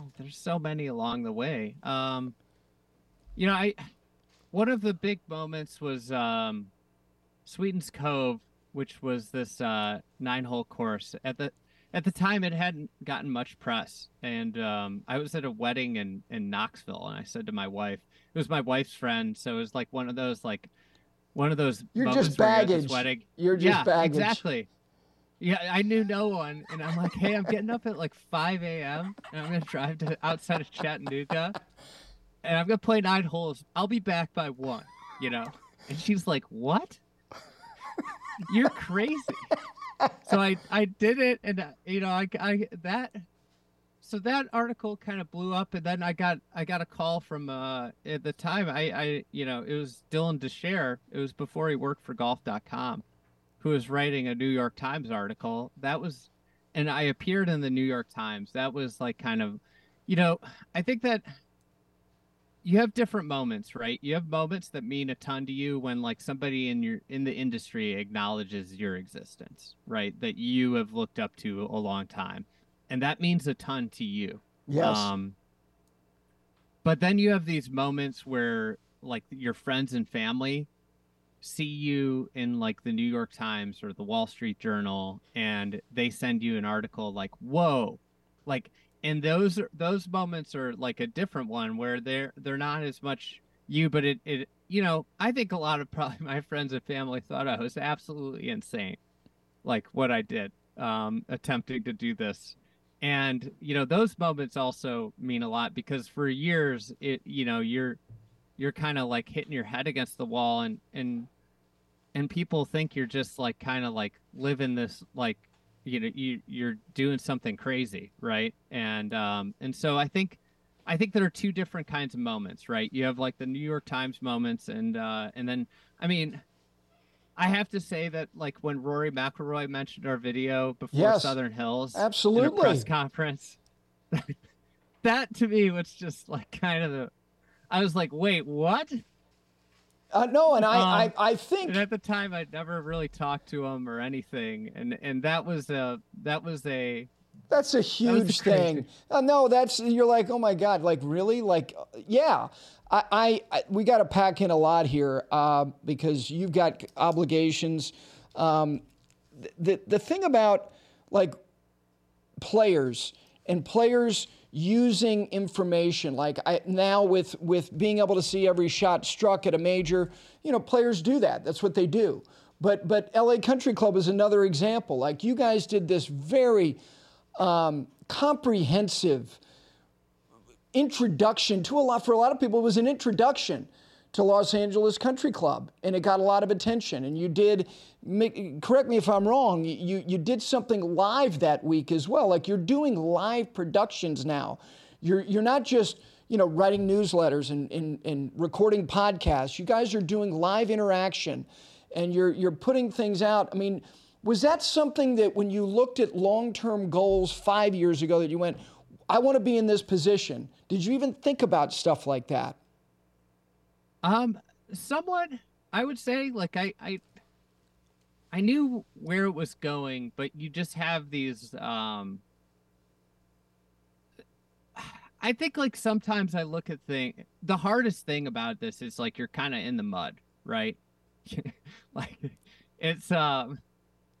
oh, there's so many along the way. Um, you know, I, one of the big moments was, um, Sweetens Cove which was this uh, nine hole course. At the at the time, it hadn't gotten much press, and um, I was at a wedding in in Knoxville, and I said to my wife, it was my wife's friend, so it was like one of those like one of those. You're just baggage. You're, wedding. you're just yeah, baggage. Exactly. Yeah, I knew no one, and I'm like, hey, I'm getting up at like 5 a.m. and I'm gonna drive to outside of Chattanooga, and I'm gonna play nine holes. I'll be back by one, you know. And she's like, what? You're crazy. so I I did it, and uh, you know I I that. So that article kind of blew up, and then I got I got a call from uh at the time I I you know it was Dylan Dethier. It was before he worked for Golf.com, who was writing a New York Times article. That was, and I appeared in the New York Times. That was like kind of, you know, I think that you have different moments, right? You have moments that mean a ton to you when like somebody in your in the industry acknowledges your existence, right? That you have looked up to a long time. And that means a ton to you. Yes. Um but then you have these moments where like your friends and family see you in like the New York Times or the Wall Street Journal and they send you an article like, "Whoa." Like and those those moments are like a different one where they're they're not as much you but it it you know i think a lot of [LAUGHS] probably my friends and family thought i was absolutely insane like what i did um attempting to do this. And you know those moments also mean a lot because for years it you know you're you're kind of like hitting your head against the wall and and and people think you're just like kind of like living this like you know you you're doing something crazy right? And um and so i think i think there are two different kinds of moments right? You have like the new york times moments and uh and then i mean i have to say that like when rory mcilroy mentioned our video before yes, southern hills absolutely. press conference [LAUGHS] that to me was just like kind of the i was like wait what uh, no, and I, um, I, I think and at the time I'd never really talked to him or anything, and and that was a that was a that's a huge that thing. Uh, no, that's you're like, oh my god, like really, like yeah. I, I, I we got to pack in a lot here uh, because you've got obligations. Um, the the thing about like players and players using information. Like I, now with with being able to see every shot struck at a major you know players do that. That's what they do. But but la country club is another example. Like you guys did this very um, comprehensive introduction to a lot for a lot of people it was an introduction to Los Angeles Country Club, and it got a lot of attention. And you did, correct me if I'm wrong, you, you did something live that week as well. Like you're doing live productions now. You're, you're not just, you know, writing newsletters and, and, and recording podcasts. You guys are doing live interaction and you're, you're putting things out. I mean, was that something that when you looked at long term goals five years ago that you went, I want to be in this position? Did you even think about stuff like that? Um, somewhat, I would say. Like I, I, I knew where it was going, but you just have these. Um, I think like sometimes I look at thing. The hardest thing about this is like you're kind of in the mud, right? [LAUGHS] like it's um,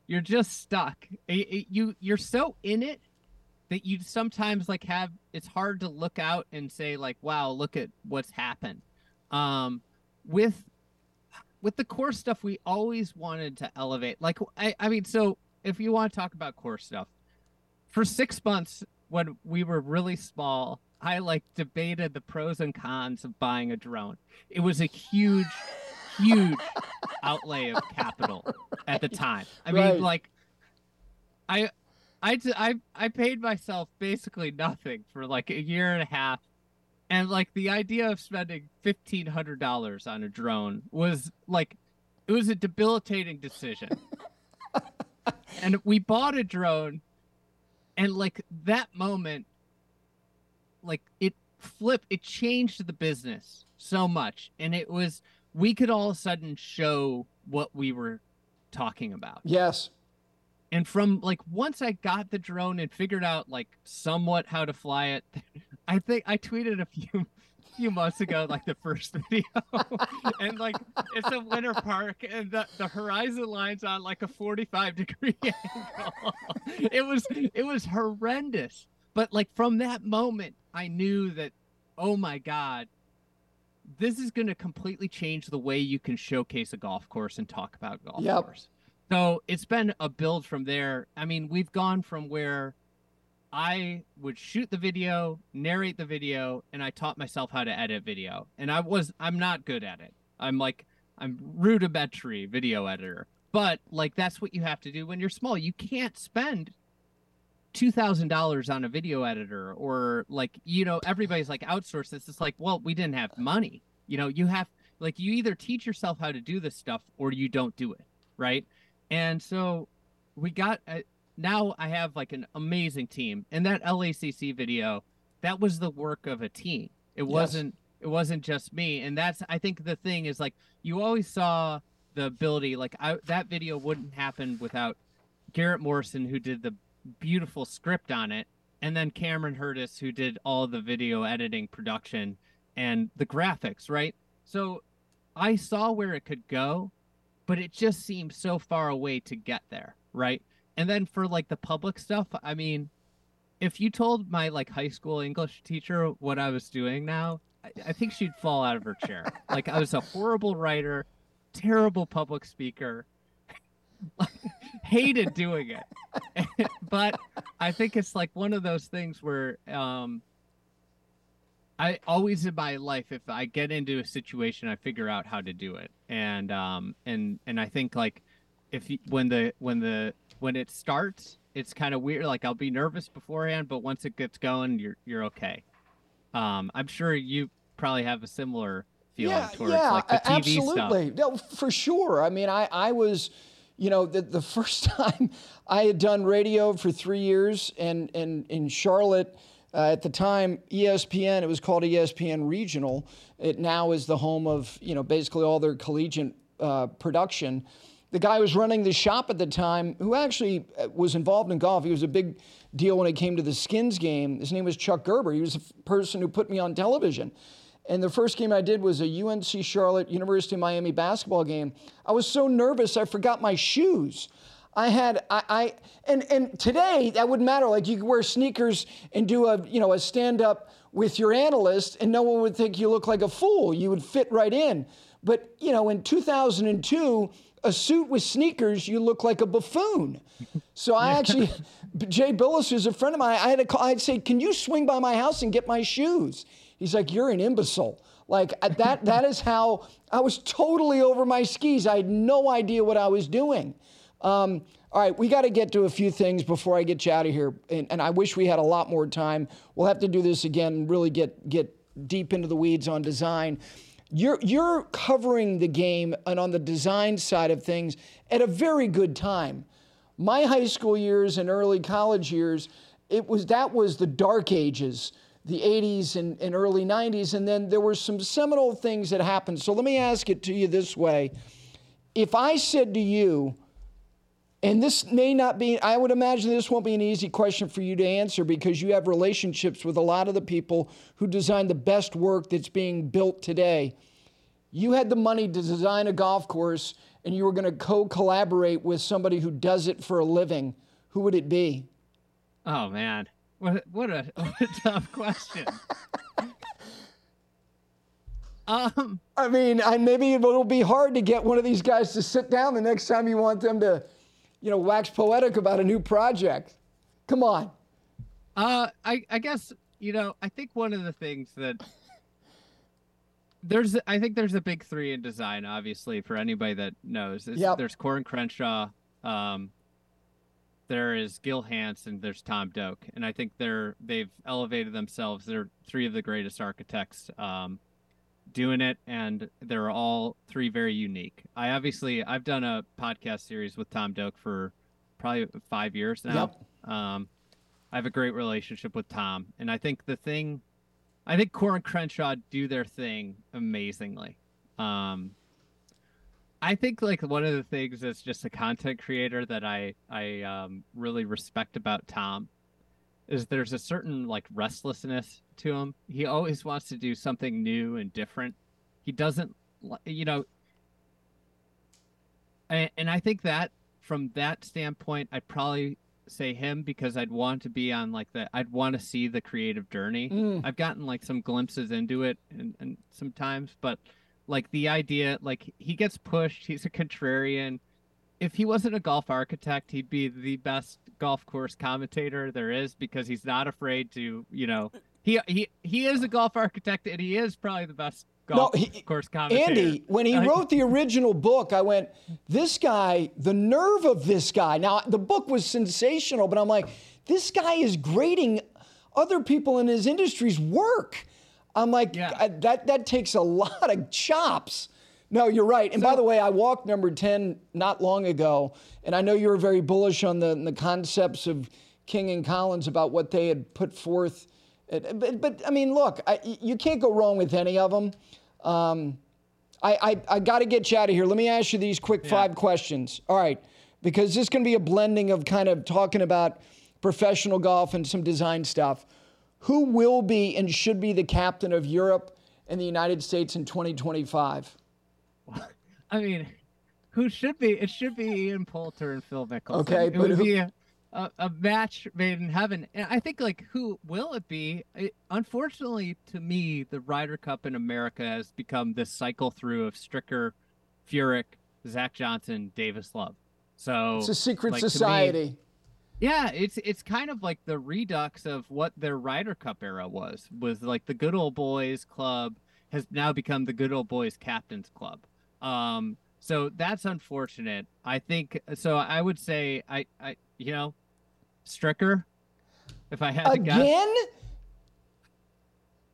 you're just stuck. It, it, you you're so in it that you sometimes like have. It's hard to look out and say like, "Wow, look at what's happened." Um, with with the core stuff, we always wanted to elevate. Like, I, I mean, so if you want to talk about core stuff, for six months when we were really small, I like debated the pros and cons of buying a drone. It was a huge, huge [LAUGHS] outlay of capital at the time. I Right. mean, like, I, I, I, I paid myself basically nothing for like a year and a half. And like the idea of spending fifteen hundred dollars on a drone was like, it was a debilitating decision. [LAUGHS] and we bought a drone, and like that moment, like it flipped, it changed the business so much, and it was we could all of a sudden show what we were talking about Yes. And from like once I got the drone and figured out like somewhat how to fly it, [LAUGHS] I think I tweeted a few few months ago like the first [LAUGHS] video, and like it's a winter park and the, the horizon line's on like a forty five degree [LAUGHS] angle. it was it was horrendous, but like from that moment I knew that oh my god. This is going to completely change the way you can showcase a golf course and talk about golf Yep. course. So it's been a build from there. I mean, we've gone from where I would shoot the video, narrate the video, and I taught myself how to edit video. And I was I'm not good at it. I'm like I'm rudimentary video editor. But like that's what you have to do when you're small. You can't spend two thousand dollars on a video editor or like you know everybody's like outsource this. It's like well we didn't have money. You know you have like you either teach yourself how to do this stuff or you don't do it right. And so we got uh, now I have like an amazing team. And that LACC video, that was the work of a team. It wasn't it wasn't just me. And that's I think the thing is like you always saw the ability like I, that video wouldn't happen without Garrett Morrison who did the beautiful script on it and then Cameron Hurdus who did all the video editing production and the graphics, right? So I saw where it could go, but it just seems so far away to get there, right? And then for like the public stuff, I mean, if you told my like high school English teacher what I was doing now, I, I think she'd fall out of her chair. like I was a horrible writer, terrible public speaker, [LAUGHS] hated doing it. [LAUGHS] but I think it's like one of those things where um I always in my life, if I get into a situation, I figure out how to do it, and um, and and I think like if you, when the when the when it starts, it's kind of weird. Like I'll be nervous beforehand, but once it gets going, you're you're okay. Um, I'm sure you probably have a similar feeling yeah, towards yeah, like the TV absolutely. stuff. No, for sure. I mean, I, I was, you know, the, the [LAUGHS] first time I had done radio for three years and, and in Charlotte, uh, at the time, ESPN, it was called ESPN Regional. It now is the home of, you know, basically all their collegiate uh, production. The guy who was running the shop at the time, who actually uh, was involved in golf, he was a big deal when it came to the Skins game. His name was Chuck Gerber. He was the person who put me on television. And the first game I did was a UNC Charlotte University of Miami basketball game. I was so nervous I forgot my shoes. I had I, I and and today that wouldn't matter. Like you could wear sneakers and do a you know a stand up with your analyst, and no one would think you look like a fool. You would fit right in. But you know, in 2002, a suit with sneakers, you look like a buffoon. So I actually, [LAUGHS] Jay Bilas, who's a friend of mine, I had to call. I'd say, "Can you swing by my house and get my shoes?" He's like, "You're an imbecile." Like uh, that. that is how I was totally over my skis. I had no idea what I was doing. Um, all right, we got to get to a few things before I get you out of here, and, and I wish we had a lot more time. We'll have to do this again and really get get deep into the weeds on design. You're you're covering the game and on the design side of things at a very good time. My high school years and early college years, it was that was the dark ages, the 80s and, and early 90s, and then there were some seminal things that happened. So let me ask it to you this way: If I said to you, and this may not be, I would imagine this won't be an easy question for you to answer because you have relationships with a lot of the people who design the best work that's being built today. You had the money to design a golf course and you were going to co collaborate with somebody who does it for a living. Who would it be? Oh man, what what a, [LAUGHS] what a tough question. Um, I mean, I, maybe it'll be hard to get one of these guys to sit down the next time you want them to, you know, wax poetic about a new project. Come on. Uh, I I guess you know I think one of the things that there's I think there's a big three in design. Obviously, for anybody that knows, Yep. there's Coore and Crenshaw, um, there is Gil Hanse, and there's Tom Doak, and I think they're they've elevated themselves. They're three of the greatest architects um, doing it, and they're all three very unique. I obviously I've done a podcast series with Tom Doak for probably five years now. Um, I have a great relationship with Tom, and I think the thing, I think Coore and Crenshaw do their thing amazingly. Um, I think like one of the things as just a content creator that I I um, really respect about Tom is there's a certain like restlessness to him. He always wants to do something new and different. He doesn't, you know, and, and I think that from that standpoint, I'd probably say him because I'd want to be on like the I'd want to see the creative journey. Mm. I've gotten like some glimpses into it and, and sometimes, but like the idea like he gets pushed, he's a contrarian. If he wasn't a golf architect, he'd be the best golf course commentator there is because he's not afraid to, you know, he he he is a golf architect and he is probably the best golf he- course commentator. Andy, when he wrote the original book, I went, this guy, the nerve of this guy. Now, the book was sensational, but I'm like, this guy is grading other people in his industry's work. I'm like, Yeah. I- that, that takes a lot of chops. No, you're right. And by the way, I walked number 10 not long ago, and I know you were very bullish on the, the concepts of King and Collins about what they had put forth. But, but I mean, look, I, you can't go wrong with any of them. Um, I, I, I got to get you out of here. Let me ask you these quick five questions. All right, because this is going to be a blending of kind of talking about professional golf and some design stuff. Who will be and should be the captain of Europe and the United States in 2025? [LAUGHS] I mean, who should be? It should be Ian Poulter and Phil Mickelson. Okay, it but would who- be a, a, match made in heaven. And I think like who will it be? It, unfortunately, to me, the Ryder Cup in America has become this cycle through of Stricker, Furyk, Zach Johnson, Davis Love. So It's a secret like, to me- society. yeah, it's it's kind of like the redux of what their Ryder Cup era was. Was like the good old boys club has now become the good old boys captains club. Um, so that's unfortunate. I think so. I would say I I you know, Stricker. If I had to guess, Again?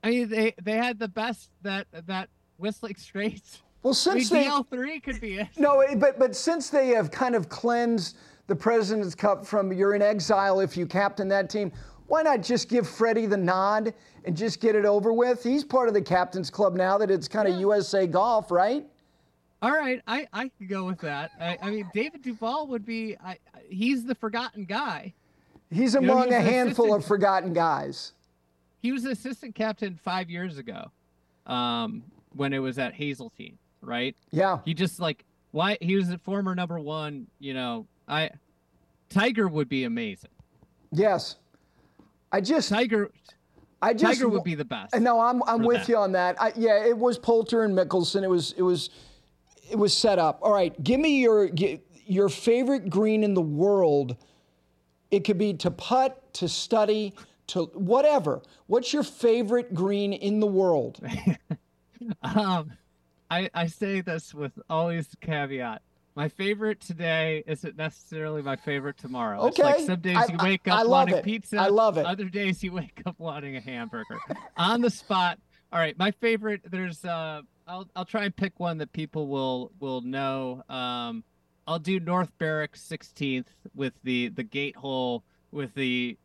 I mean they they had the best that that Whistling Straits. Well, I mean, since they three could be it. no, but but since they have kind of cleansed the President's Cup from you're in exile if you captain that team, why not just give Freddie the nod and just get it over with? He's part of the captain's club now that it's kind of USA golf, right? All right, I I could go with that. I, I mean, David Duval would be. I- he's the forgotten guy. He's know, among he a handful of forgotten guys. He was assistant captain five years ago, um, when it was at Hazeltine, right? Yeah. He just like why he was a former number one. You know, I Tiger would be amazing. Yes. I just Tiger I just Tiger would be the best. No, I'm I'm with that. you on that. I, yeah, it was Poulter and Mickelson. It was it was it was set up. All right, give me your your favorite green in the world. It could be to putt, to study, to whatever. What's your favorite green in the world? [LAUGHS] Um, I I say this with always caveat. My favorite today isn't necessarily my favorite tomorrow. It's like Okay. some days I- you I- wake I up love wanting it. pizza. I love it. Other days you wake up wanting a hamburger. On the spot. All right, my favorite. There's uh, I'll I'll try and pick one that people will will know. Um, I'll do North Berwick 16th with the the gate hole with the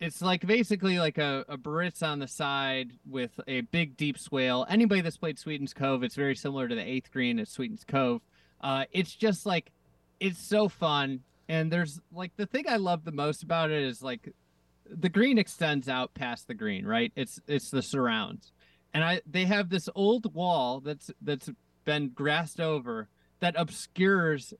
it's like basically like a, a Biarritz on the side with a big deep swale. Anybody that's played Sweetens Cove, it's very similar to the eighth green at Sweetens Cove. Uh, it's just like it's so fun. And there's like the thing I love the most about it is like the green extends out past the green, right? It's it's the surrounds. And I they have this old wall that's that's been grassed over that obscures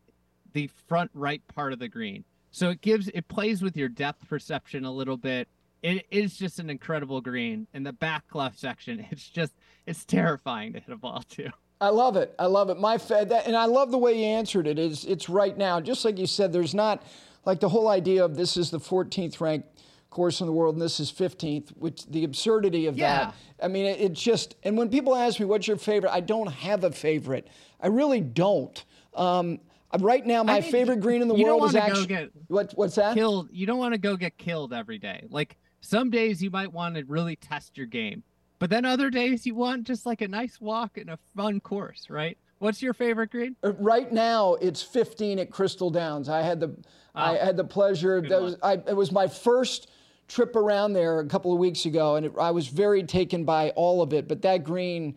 the front right part of the green. So it gives it plays with your depth perception a little bit. It is just an incredible green in the back left section. [LAUGHS] It's just it's terrifying to hit a ball to. I love it. I love it. My fa- that, and I love the way you answered it. Is it's right now, just like you said. There's not like the whole idea of this is the 14th ranked course in the world and this is 15th, which the absurdity of Yeah. that. I mean, it, it just and when people ask me what's your favorite, I don't have a favorite. I really don't. Um, right now, my mean, favorite green in the world is actually get what, what's that? Killed. You don't want to go get killed every day. Like some days you might want to really test your game, but then other days you want just like a nice walk and a fun course, right? What's your favorite green? Uh, Right now, it's 15 at Crystal Downs. I had the I had the pleasure. That was, I, it was my first trip around there a couple of weeks ago, and it, I was very taken by all of it. But that green,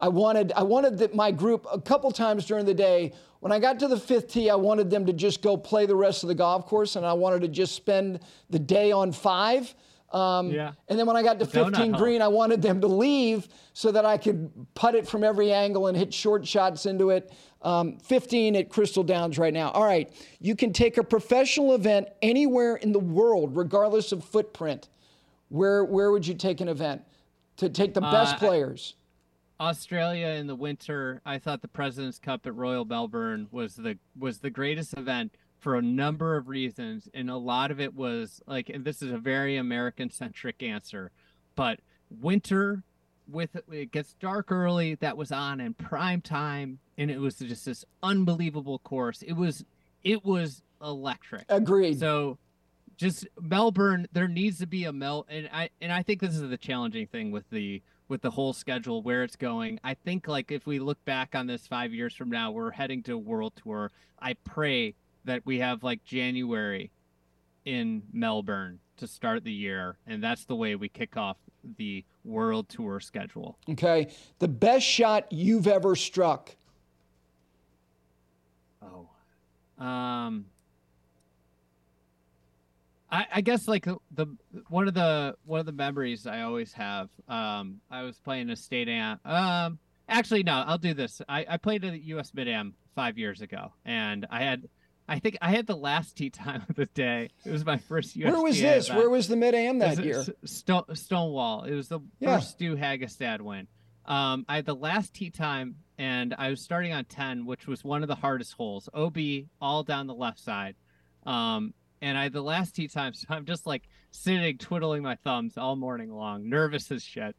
I wanted I wanted the, my group a couple times during the day. When I got to the fifth tee, I wanted them to just go play the rest of the golf course, and I wanted to just spend the day on five. Um, Yeah. And then when I got to 15 hole. green, I wanted them to leave so that I could putt it from every angle and hit short shots into it. Um, 15 at Crystal Downs right now. All right, you can take a professional event anywhere in the world, regardless of footprint. Where where would you take an event to take the best Uh, players? Australia in the winter, I thought the President's Cup at Royal Melbourne was the was the greatest event for a number of reasons, and a lot of it was like, and this is a very American centric answer, but winter with it gets dark early. That was on in prime time, and it was just this unbelievable course. It was it was electric. Agreed. So just Melbourne, there needs to be a Mel and I and I think this is the challenging thing with the with the whole schedule where it's going. I think like if we look back on this 5 years from now, we're heading to a world tour. I pray that we have like January in Melbourne to start the year and that's the way we kick off the world tour schedule. okay, the best shot you've ever struck. Oh. Um I, I guess like the, the one of the one of the memories I always have. Um, I was playing a state am. Um, actually, no, I'll do this. I, I played a U.S. Mid Am five years ago, and I had, I think I had the last tee time of the day. It was my first U.S. Where was this? Where was the mid am that year? Stonewall. It was the Yeah. first Stu Hagestad win. Um, I had the last tee time, and I was starting on 10, which was one of the hardest holes. OB all down the left side. Um, and I had the last tee time, [LAUGHS] so I'm just like sitting, twiddling my thumbs all morning long, nervous as shit.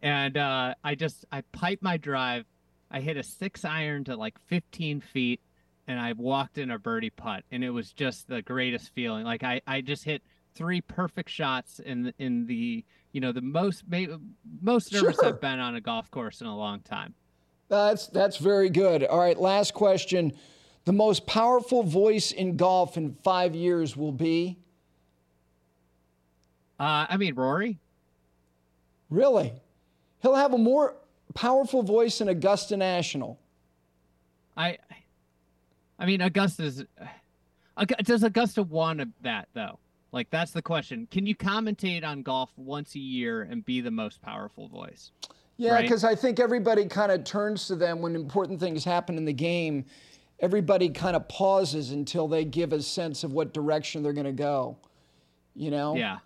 And uh, I just, I piped my drive. I hit a six iron to like 15 feet, and I walked in a birdie putt, and it was just the greatest feeling. Like I, I just hit three perfect shots in the, in the you know the most maybe most nervous Sure. I've been on a golf course in a long time. That's that's very good. All right, last question. The most powerful voice in golf in five years will be Uh, I mean Rory. really. He'll have a more powerful voice than Augusta National. I, I mean Augusta's. Uh, does Augusta want that though? Like that's the question. Can you commentate on golf once a year and be the most powerful voice? Yeah, Right. because I think everybody kind of turns to them when important things happen in the game. Everybody kind of pauses until they give a sense of what direction they're going to go. You know? Yeah,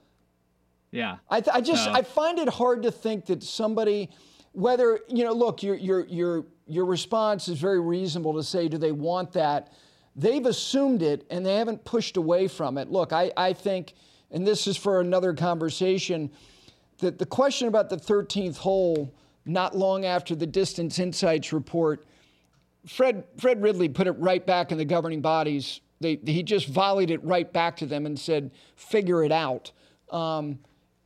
yeah. I, th- I just So- I find it hard to think that somebody, whether you know, look, your your your your response is very reasonable to say, do they want that? They've assumed it and they haven't pushed away from it. Look, I I think, and this is for another conversation, that the question about the 13th hole, not long after the Distance Insights report, Fred Fred Ridley put it right back in the governing bodies. They, he just volleyed it right back to them and said, "Figure it out." Um,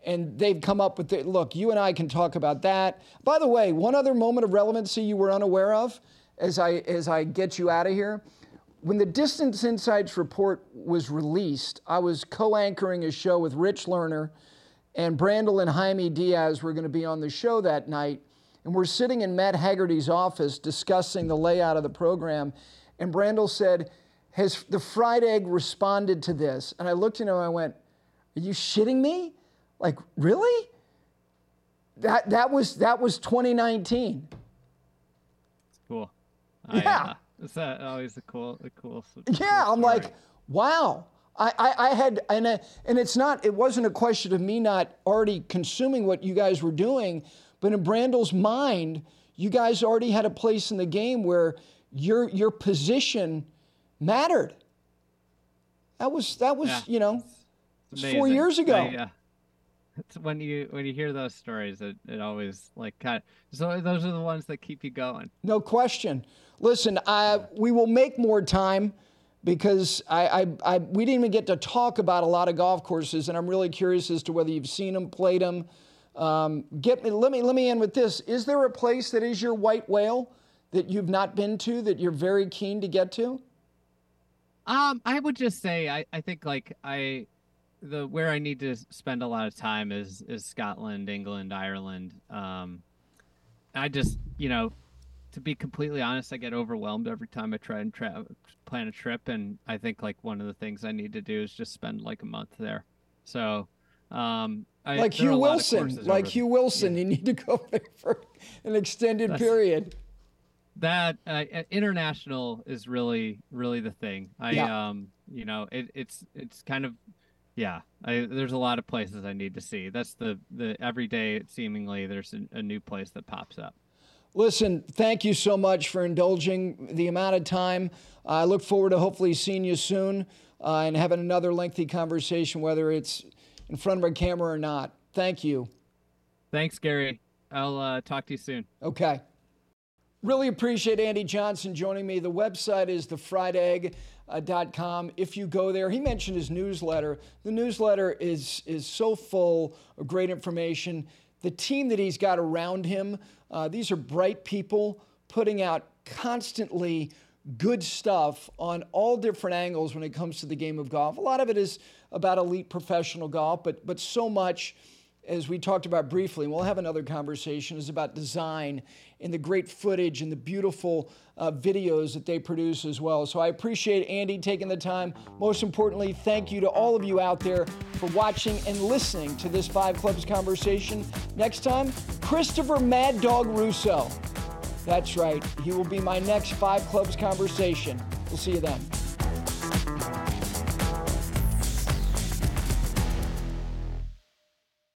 and they've come up with it. Look, you and I can talk about that. By the way, one other moment of relevancy you were unaware of, as I as I get you out of here, when the Distance Insights report was released, I was co-anchoring a show with Rich Lerner, and Brandel and Jaime Diaz were going to be on the show that night. And we're sitting in Matt Haggerty's office discussing the layout of the program. And Brandel said, Has the fried egg responded to this? And I looked at him and I went, Are you shitting me? Like, really? That, that, was, that was 2019. Cool. Yeah. I, uh, it's uh, always a cool, a cool. [LAUGHS] Yeah, cool I'm like, wow. I, I, I had, and, uh, and it's not, it wasn't a question of me not already consuming what you guys were doing, But in Brandel's mind, you guys already had a place in the game where your your position mattered. That was that was Yeah. you know four years ago. I, uh, it's when you when you hear those stories, it, it always like kind of so those are the ones that keep you going. No question. Listen, I, we will make more time because I, I, I, we didn't even get to talk about a lot of golf courses, and I'm really curious as to whether you've seen them, played them. Um, get me, let me let me end with this. Is there a place that is your white whale that you've not been to that you're very keen to get to? Um, I would just say I, I think like I the where I need to spend a lot of time is is Scotland, England, Ireland. Um, I just you know, to be completely honest, I get overwhelmed every time I try and tra- plan a trip, and I think like one of the things I need to do is just spend like a month there. So, um, I, Like Hugh a lot of Wilson, like over- Hugh Wilson, you need to go [LAUGHS] there for an extended That's- period. that uh, international is really really the thing i Yeah. um you know it, it's it's kind of yeah I, there's a lot of places i need to see that's the the every day seemingly there's a, a new place that pops up Listen, thank you so much for indulging the amount of time. I look forward to hopefully seeing you soon uh, and having another lengthy conversation, whether it's in front of a camera or not. Thank you. thanks gary i'll uh, talk to you soon Okay. Really appreciate Andy Johnson joining me. The website is thefriedegg.com. If you go there, he mentioned his newsletter. The newsletter is, is so full of great information. The team that he's got around him, uh, these are bright people putting out constantly good stuff on all different angles when it comes to the game of golf. A lot of it is about elite professional golf, but, but so much as we talked about briefly, and we'll have another conversation, is about design and the great footage and the beautiful uh, videos that they produce as well. So I appreciate Andy taking the time. Most importantly, thank you to all of you out there for watching and listening to this Five Clubs conversation. Next time, Christopher Mad Dog Russo. That's right, he will be my next Five Clubs conversation. We'll see you then.